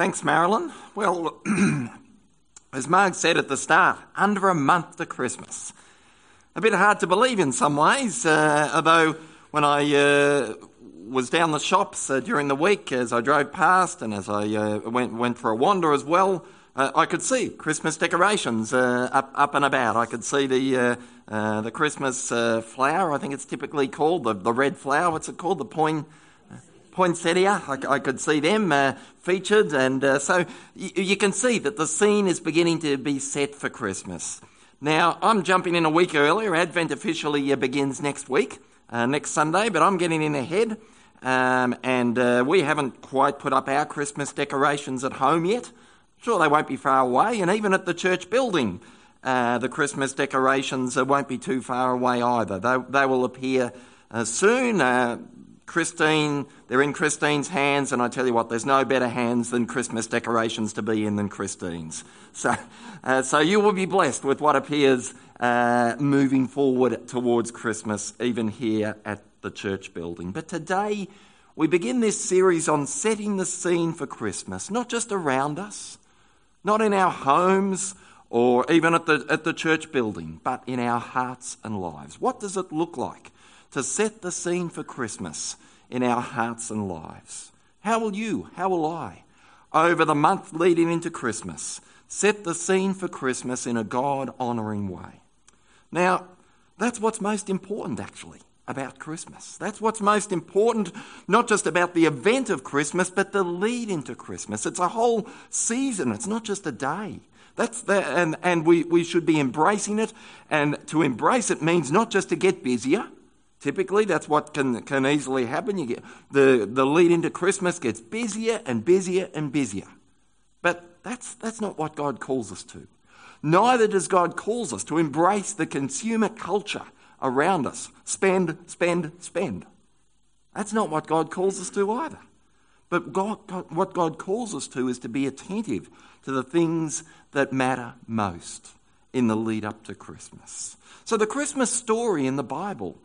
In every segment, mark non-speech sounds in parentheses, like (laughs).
Thanks, Marilyn. Well, (clears throat) as Marg said at the start, under a month to Christmas. A bit hard to believe in some ways, uh, although when I uh, was down the shops uh, during the week as I drove past and as I uh, went, went for a wander as well, uh, I could see Christmas decorations uh, up, up and about. I could see the, the Christmas flower, I think it's typically called, the, the red flower, what's it called? The point poinsettia. I, I could see them uh, featured, and uh, so y- you can see that the scene is beginning to be set for Christmas. Now, I'm jumping in a week earlier. Advent officially uh, begins next week, uh, next Sunday, but I'm getting in ahead. Um, and uh, we haven't quite put up our Christmas decorations at home yet. Sure, they won't be far away, and even at the church building, uh, the Christmas decorations won't be too far away either. They, they will appear soon. Christine, they're in Christine's hands, and I tell you what, there's no better hands than Christmas decorations to be in than Christine's. So, uh, so you will be blessed with what appears uh, moving forward towards Christmas, even here at the church building. But today, we begin this series on setting the scene for Christmas, not just around us, not in our homes or even at the, at the church building, but in our hearts and lives. What does it look like? To set the scene for Christmas in our hearts and lives. How will you, how will I, over the month leading into Christmas, set the scene for Christmas in a God honouring way? Now, that's what's most important, actually, about Christmas. That's what's most important, not just about the event of Christmas, but the lead into Christmas. It's a whole season, it's not just a day. That's the, and, and we, we should be embracing it. And to embrace it means not just to get busier, Typically, that's what can, can easily happen. You get the, the lead into Christmas gets busier and busier and busier. But that's, that's not what God calls us to. Neither does God calls us to embrace the consumer culture around us. Spend, spend, spend. That's not what God calls us to either. But God, what God calls us to is to be attentive to the things that matter most in the lead up to Christmas. So, the Christmas story in the Bible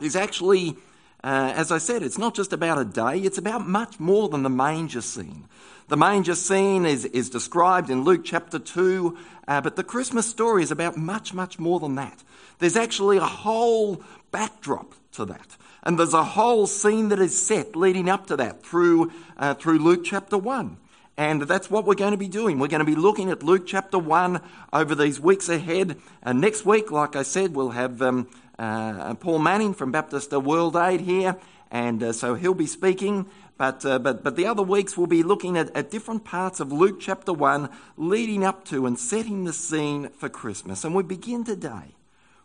is actually, uh, as I said, it's not just about a day, it's about much more than the manger scene. The manger scene is, is described in Luke chapter 2, uh, but the Christmas story is about much, much more than that. There's actually a whole backdrop to that. And there's a whole scene that is set leading up to that through, uh, through Luke chapter 1. And that's what we're going to be doing. We're going to be looking at Luke chapter 1 over these weeks ahead. And next week, like I said, we'll have um, uh, Paul Manning from Baptist World Aid here, and uh, so he'll be speaking. But, uh, but, but the other weeks we'll be looking at, at different parts of Luke chapter 1 leading up to and setting the scene for Christmas. And we begin today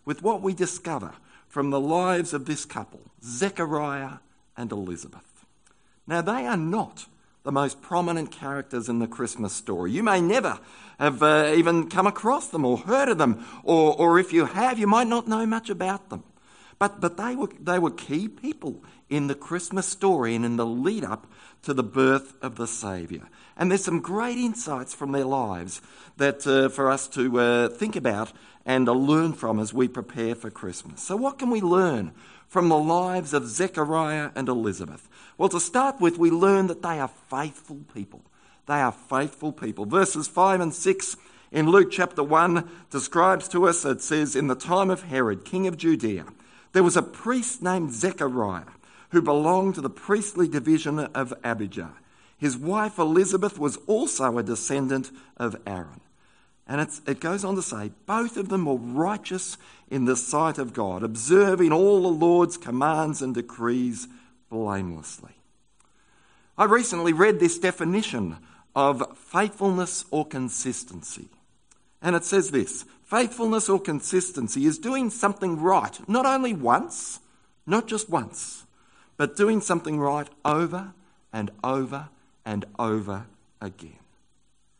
with what we discover from the lives of this couple, Zechariah and Elizabeth. Now, they are not the most prominent characters in the Christmas story. You may never have uh, even come across them or heard of them, or, or if you have, you might not know much about them. But, but they, were, they were key people in the Christmas story and in the lead up to the birth of the Saviour. And there's some great insights from their lives that uh, for us to uh, think about and to learn from as we prepare for Christmas. So, what can we learn from the lives of Zechariah and Elizabeth? Well, to start with, we learn that they are faithful people. They are faithful people. Verses 5 and 6 in Luke chapter 1 describes to us, it says, In the time of Herod, king of Judea, there was a priest named Zechariah who belonged to the priestly division of Abijah. His wife Elizabeth was also a descendant of Aaron. And it goes on to say, both of them were righteous in the sight of God, observing all the Lord's commands and decrees blamelessly. I recently read this definition of faithfulness or consistency. And it says this faithfulness or consistency is doing something right, not only once, not just once, but doing something right over and over and over again.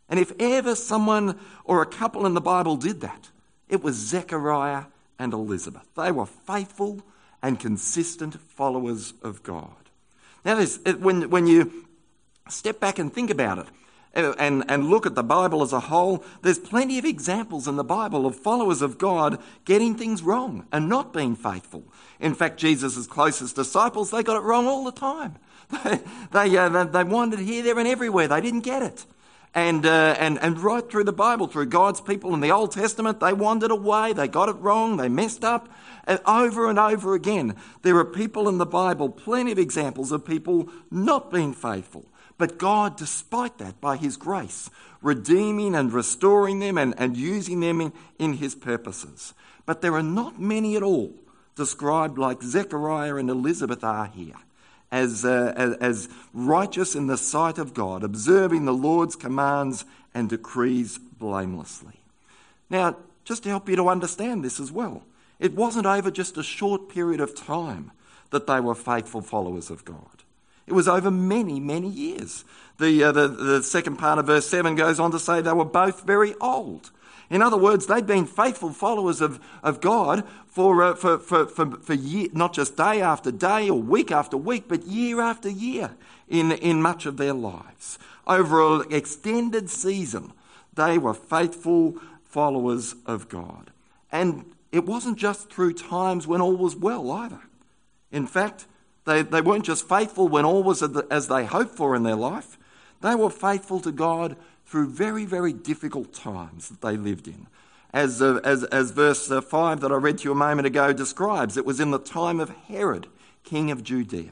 And if ever someone or a couple in the Bible did that, it was Zechariah and Elizabeth. They were faithful and consistent followers of God. Now, when, when you step back and think about it, and, and look at the Bible as a whole, there's plenty of examples in the Bible of followers of God getting things wrong and not being faithful. In fact, Jesus' closest disciples, they got it wrong all the time. (laughs) They, they, uh, they wandered here, there, and everywhere. They didn't get it. And, uh, and, and right through the Bible, through God's people in the Old Testament, they wandered away, they got it wrong, they messed up. And over and over again, there are people in the Bible, plenty of examples of people not being faithful. But God, despite that, by His grace, redeeming and restoring them and, and using them in, in His purposes. But there are not many at all described like Zechariah and Elizabeth are here, as, uh, as, as righteous in the sight of God, observing the Lord's commands and decrees blamelessly. Now, just to help you to understand this as well, it wasn't over just a short period of time that they were faithful followers of God. It was over many, many years. The, uh, the, the second part of verse 7 goes on to say they were both very old. In other words, they'd been faithful followers of, of God for, uh, for, for, for, for year, not just day after day or week after week, but year after year in, in much of their lives. Over an extended season, they were faithful followers of God. And it wasn't just through times when all was well either. In fact, they, they weren't just faithful when all was as they hoped for in their life, they were faithful to God through very, very difficult times that they lived in. As, uh, as, as verse uh, 5 that I read to you a moment ago describes, it was in the time of Herod, king of Judea.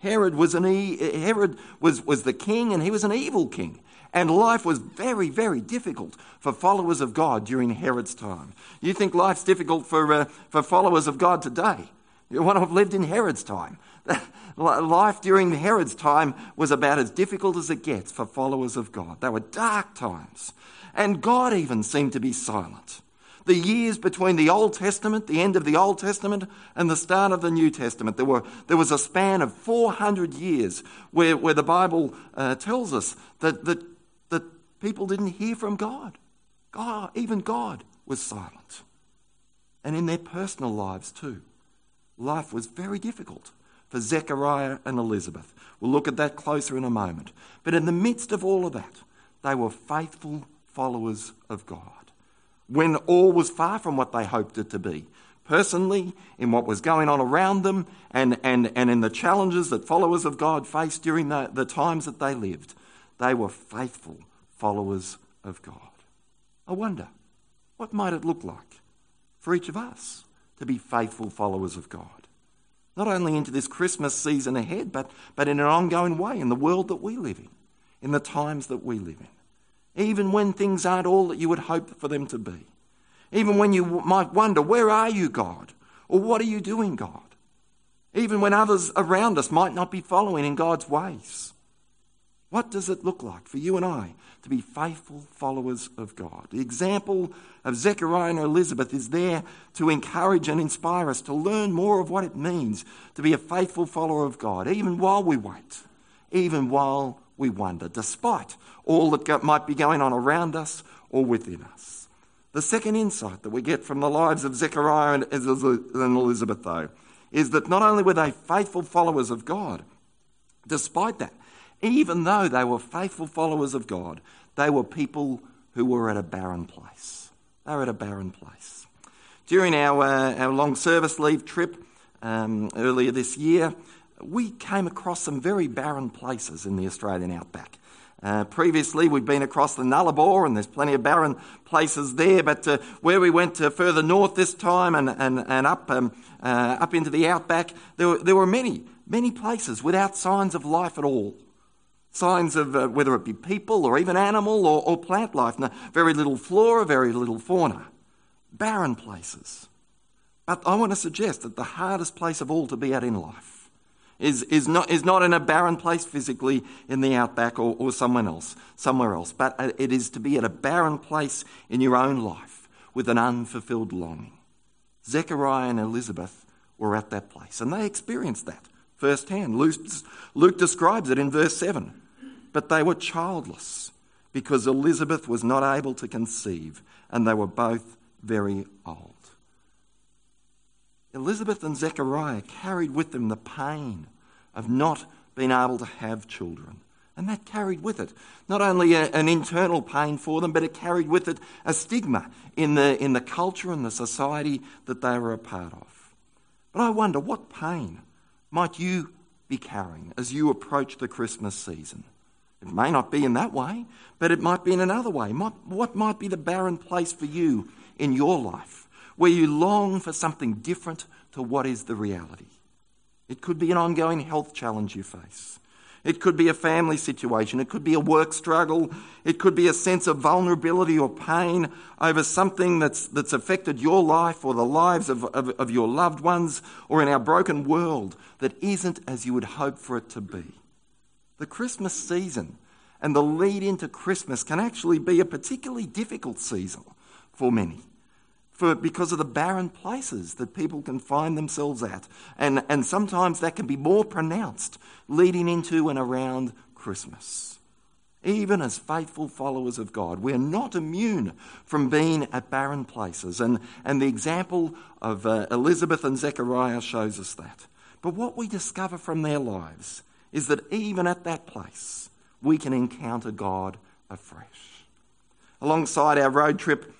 Herod was, an e- Herod was, was the king and he was an evil king. And life was very, very difficult for followers of God during Herod's time. You think life's difficult for, uh, for followers of God today? You want to have lived in Herod's time. (laughs) Life during Herod's time was about as difficult as it gets for followers of God. They were dark times. And God even seemed to be silent. The years between the Old Testament, the end of the Old Testament, and the start of the New Testament, there, were, there was a span of 400 years where, where the Bible uh, tells us that, that, that people didn't hear from God. God. Even God was silent. And in their personal lives, too life was very difficult for Zechariah and Elizabeth. We'll look at that closer in a moment. But in the midst of all of that, they were faithful followers of God. When all was far from what they hoped it to be, personally, in what was going on around them, and, and, and in the challenges that followers of God faced during the, the times that they lived, they were faithful followers of God. I wonder, what might it look like for each of us? To be faithful followers of God. Not only into this Christmas season ahead, but, but in an ongoing way in the world that we live in, in the times that we live in. Even when things aren't all that you would hope for them to be. Even when you might wonder, where are you, God? Or what are you doing, God? Even when others around us might not be following in God's ways. What does it look like for you and I to be faithful followers of God? The example of Zechariah and Elizabeth is there to encourage and inspire us to learn more of what it means to be a faithful follower of God, even while we wait, even while we wonder, despite all that might be going on around us or within us. The second insight that we get from the lives of Zechariah and Elizabeth, though, is that not only were they faithful followers of God, despite that, even though they were faithful followers of God, they were people who were at a barren place. They were at a barren place. During our, uh, our long service leave trip um, earlier this year, we came across some very barren places in the Australian outback. Uh, previously, we'd been across the Nullarbor, and there's plenty of barren places there. But uh, where we went to further north this time and, and, and up, um, uh, up into the outback, there were, there were many, many places without signs of life at all signs of uh, whether it be people or even animal or, or plant life. No, very little flora, very little fauna. Barren places. But I want to suggest that the hardest place of all to be at in life is, is, not, is not in a barren place physically in the outback or, or someone else, somewhere else, but uh, it is to be at a barren place in your own life with an unfulfilled longing. Zechariah and Elizabeth were at that place, and they experienced that firsthand. Luke, Luke describes it in verse 7. But they were childless because Elizabeth was not able to conceive, and they were both very old. Elizabeth and Zechariah carried with them the pain of not being able to have children And that carried with it not only a, an internal pain for them, but it carried with it a stigma in the, in the culture and the society that they were a part of. But I wonder what pain might you be carrying as you approach the Christmas season? It may not be in that way, but it might be in another way. What might be the barren place for you in your life where you long for something different to what is the reality? It could be an ongoing health challenge you face. It could be a family situation. It could be a work struggle. It could be a sense of vulnerability or pain over something that's, that's affected your life or the lives of, of, of your loved ones or in our broken world that isn't as you would hope for it to be. The Christmas season and the lead into Christmas can actually be a particularly difficult season for many for, because of the barren places that people can find themselves at. And, and sometimes that can be more pronounced leading into and around Christmas. Even as faithful followers of God, we're not immune from being at barren places. And, and the example of uh, Elizabeth and Zechariah shows us that. But what we discover from their lives is that even at that place, we can encounter God afresh. Alongside our road trip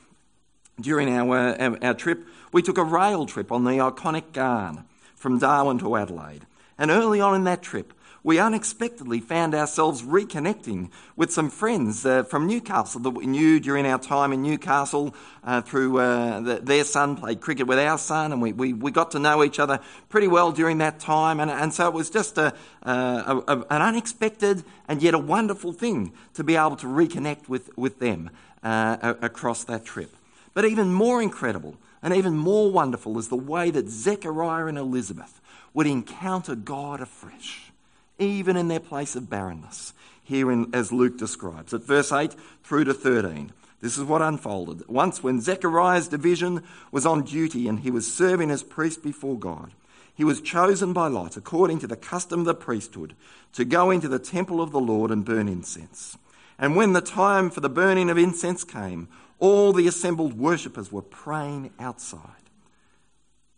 during our, our, our, trip, we took a rail trip on the iconic Ghan from Darwin to Adelaide. And early on in that trip, we unexpectedly found ourselves reconnecting with some friends uh, from Newcastle that we knew during our time in Newcastle uh, through uh, the, their son played cricket with our son, and we, we, we, got to know each other pretty well during that time. And, and so it was just a, a, a, an unexpected and yet a wonderful thing to be able to reconnect with, with them uh, across that trip. But even more incredible and even more wonderful is the way that Zechariah and Elizabeth would encounter God afresh, even in their place of barrenness, here in, as Luke describes. At verse 8 through to 13, this is what unfolded. Once, when Zechariah's division was on duty and he was serving as priest before God, he was chosen by Lot, according to the custom of the priesthood, to go into the temple of the Lord and burn incense. And when the time for the burning of incense came, all the assembled worshippers were praying outside.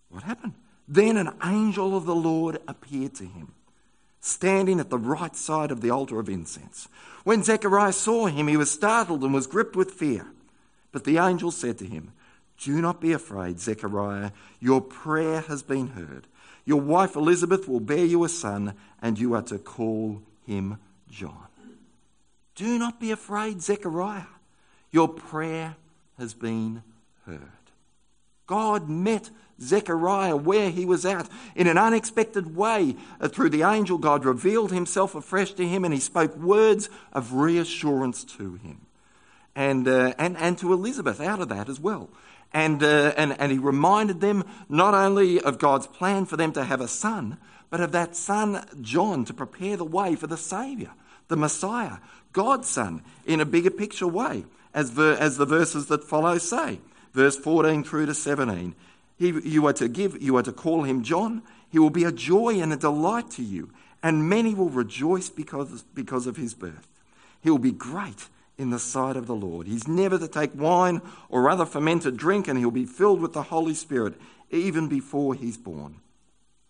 What happened? Then an angel of the Lord appeared to him, standing at the right side of the altar of incense. When Zechariah saw him, he was startled and was gripped with fear. But the angel said to him, Do not be afraid, Zechariah. Your prayer has been heard. Your wife Elizabeth will bear you a son, and you are to call him John. Do not be afraid, Zechariah. Your prayer has been heard. God met Zechariah where he was at in an unexpected way. Uh, through the angel, God revealed himself afresh to him and he spoke words of reassurance to him. And, uh, and, and to Elizabeth out of that as well. And, uh, and, and he reminded them not only of God's plan for them to have a son, but of that son, John, to prepare the way for the Saviour, the Messiah, God's son, in a bigger picture way as, ver, as the verses that follow say. Verse 14 through to 17. He, you are to give, you are to call him John. He will be a joy and a delight to you, and many will rejoice because, because of his birth. He will be great in the sight of the Lord. He's never to take wine or other fermented drink, and he'll be filled with the Holy Spirit even before he's born.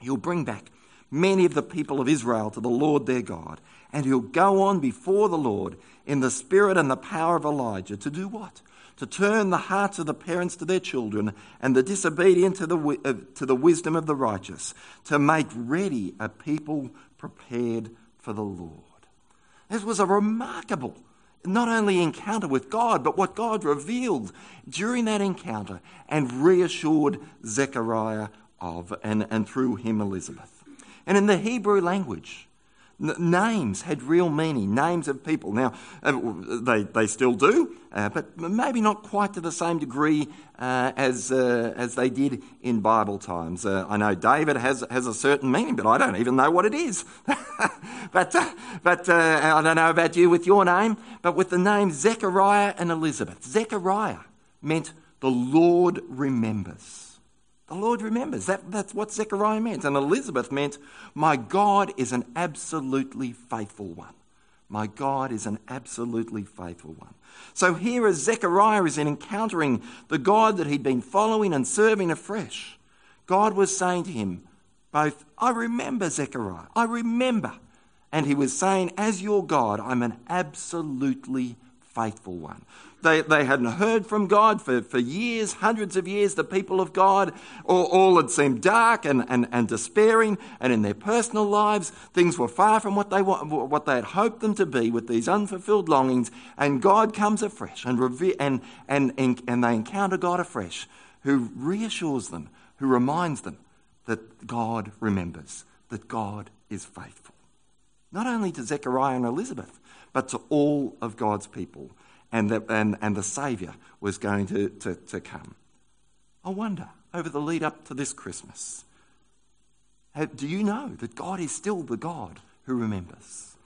He'll bring back many of the people of Israel to the Lord their God, and he'll go on before the Lord in the spirit and the power of Elijah to do what? To turn the hearts of the parents to their children and the disobedient to the, uh, to the wisdom of the righteous, to make ready a people prepared for the Lord. This was a remarkable, not only encounter with God, but what God revealed during that encounter and reassured Zechariah of, and, and through him Elizabeth. And in the Hebrew language, names had real meaning, names of people. Now, uh, they, they still do, uh, but maybe not quite to the same degree uh, as, uh, as they did in Bible times. Uh, I know David has, has a certain meaning, but I don't even know what it is. (laughs) but uh, but I don't know about you with your name, but with the name Zechariah and Elizabeth. Zechariah meant the Lord remembers. The Lord remembers. That, that's what Zechariah meant. And Elizabeth meant, My God is an absolutely faithful one. My God is an absolutely faithful one. So here, as Zechariah is encountering the God that he'd been following and serving afresh, God was saying to him, both, I remember Zechariah, I remember, And he was saying, As your God, I'm an absolutely faithful one. They, they hadn't heard from God for, for years, hundreds of years. The people of God, all, all had seemed dark and, and, and despairing, and in their personal lives, things were far from what they, what they had hoped them to be with these unfulfilled longings. And God comes afresh, and, and, and, and, and they encounter God afresh, who reassures them, who reminds them that God remembers, that God is faithful. Not only to Zechariah and Elizabeth, but to all of God's people. And the, and, and the Saviour was going to, to, to come. I wonder, over the lead up to this Christmas, do you know that God is still the God who remembers?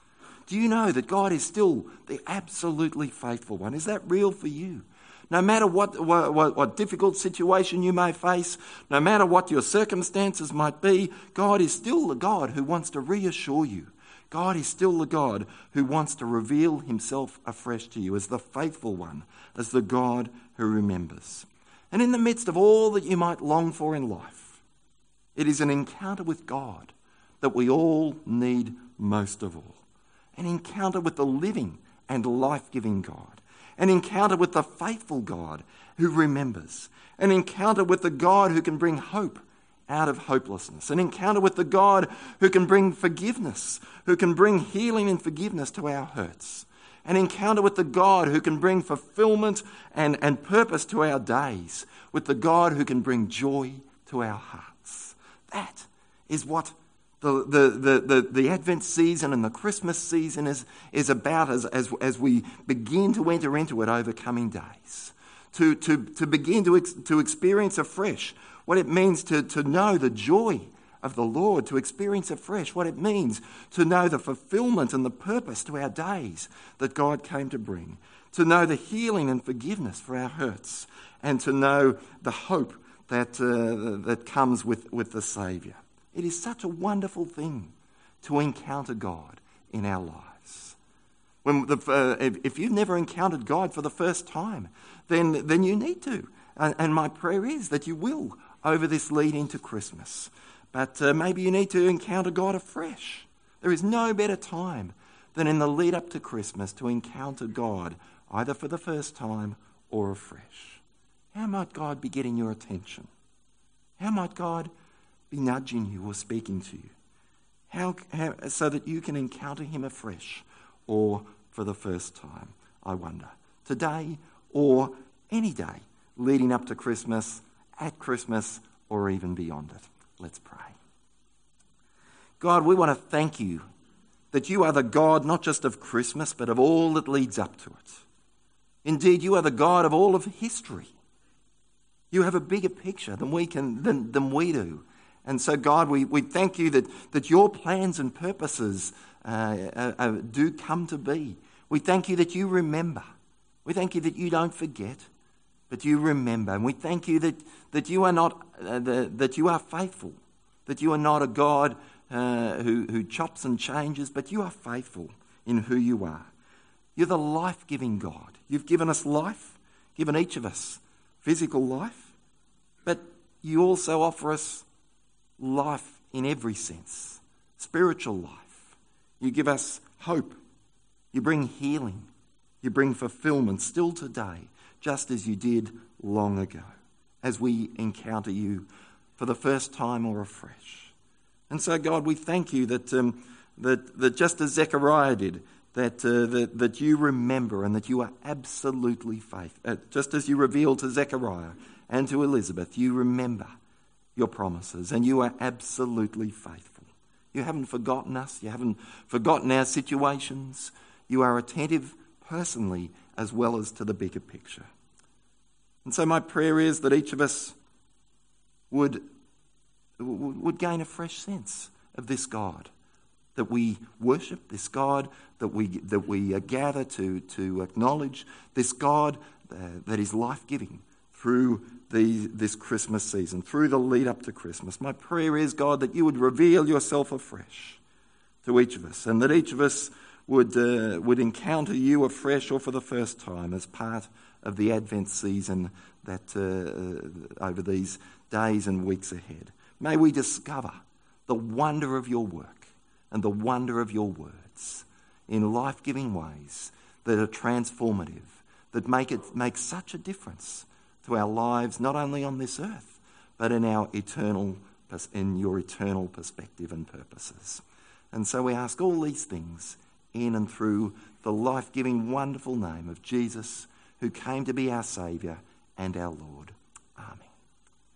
Do you know that God is still the absolutely faithful one? Is that real for you? No matter what, what, what, difficult situation you may face, no matter what your circumstances might be, God is still the God who wants to reassure you. God is still the God who wants to reveal himself afresh to you as the faithful one, as the God who remembers. And in the midst of all that you might long for in life, it is an encounter with God that we all need most of all. An encounter with the living and life giving God an encounter with the faithful God who remembers, an encounter with the God who can bring hope out of hopelessness, an encounter with the God who can bring forgiveness, who can bring healing and forgiveness to our hurts, an encounter with the God who can bring fulfillment and, and purpose to our days, with the God who can bring joy to our hearts. That is what the, the, the, the, Advent season and the Christmas season is, is about as, as, as we begin to enter into it over coming days. To, to, to begin to, ex, to experience afresh what it means to, to know the joy of the Lord, to experience afresh what it means to know the fulfillment and the purpose to our days that God came to bring, to know the healing and forgiveness for our hurts, and to know the hope that, uh, that comes with, with the Saviour. It is such a wonderful thing to encounter God in our lives. When the, uh, if you've never encountered God for the first time, then, then you need to. And, and my prayer is that you will over this lead into Christmas. But uh, maybe you need to encounter God afresh. There is no better time than in the lead up to Christmas to encounter God, either for the first time or afresh. How might God be getting your attention? How might God be nudging you or speaking to you? How, how, so that you can encounter him afresh or for the first time, I wonder. Today or any day leading up to Christmas, at Christmas, or even beyond it. Let's pray. God, we want to thank you that you are the God not just of Christmas, but of all that leads up to it. Indeed, you are the God of all of history. You have a bigger picture than we, can, than, than we do. And so, God, we, we thank you that, that your plans and purposes uh, uh, uh, do come to be. We thank you that you remember. We thank you that you don't forget, but you remember. And we thank you that, that you are not uh, the, that you are faithful, that you are not a God uh, who, who chops and changes, but you are faithful in who you are. You're the life giving God. You've given us life, given each of us physical life, but you also offer us life in every sense, spiritual life. You give us hope. You bring healing. You bring fulfillment still today, just as you did long ago, as we encounter you for the first time or afresh. And so, God, we thank you that, um, that, that just as Zechariah did, that, uh, that, that you remember and that you are absolutely faithful. Uh, just as you revealed to Zechariah and to Elizabeth, you remember your promises, and you are absolutely faithful. You haven't forgotten us, you haven't forgotten our situations. You are attentive personally as well as to the bigger picture. And so, my prayer is that each of us would, would gain a fresh sense of this God that we worship, this God that we, that we gather to, to acknowledge, this God uh, that is life giving through the, this Christmas season, through the lead up to Christmas. My prayer is, God, that you would reveal yourself afresh to each of us and that each of us would, uh, would encounter you afresh or for the first time as part of the Advent season that uh, uh over these days and weeks ahead. May we discover the wonder of your work and the wonder of your words in life giving ways that are transformative, that make, it, make such a difference to our lives, not only on this earth, but in our eternal, in your eternal perspective and purposes. And so we ask all these things in and through the life giving, wonderful name of Jesus, who came to be our Saviour and our Lord.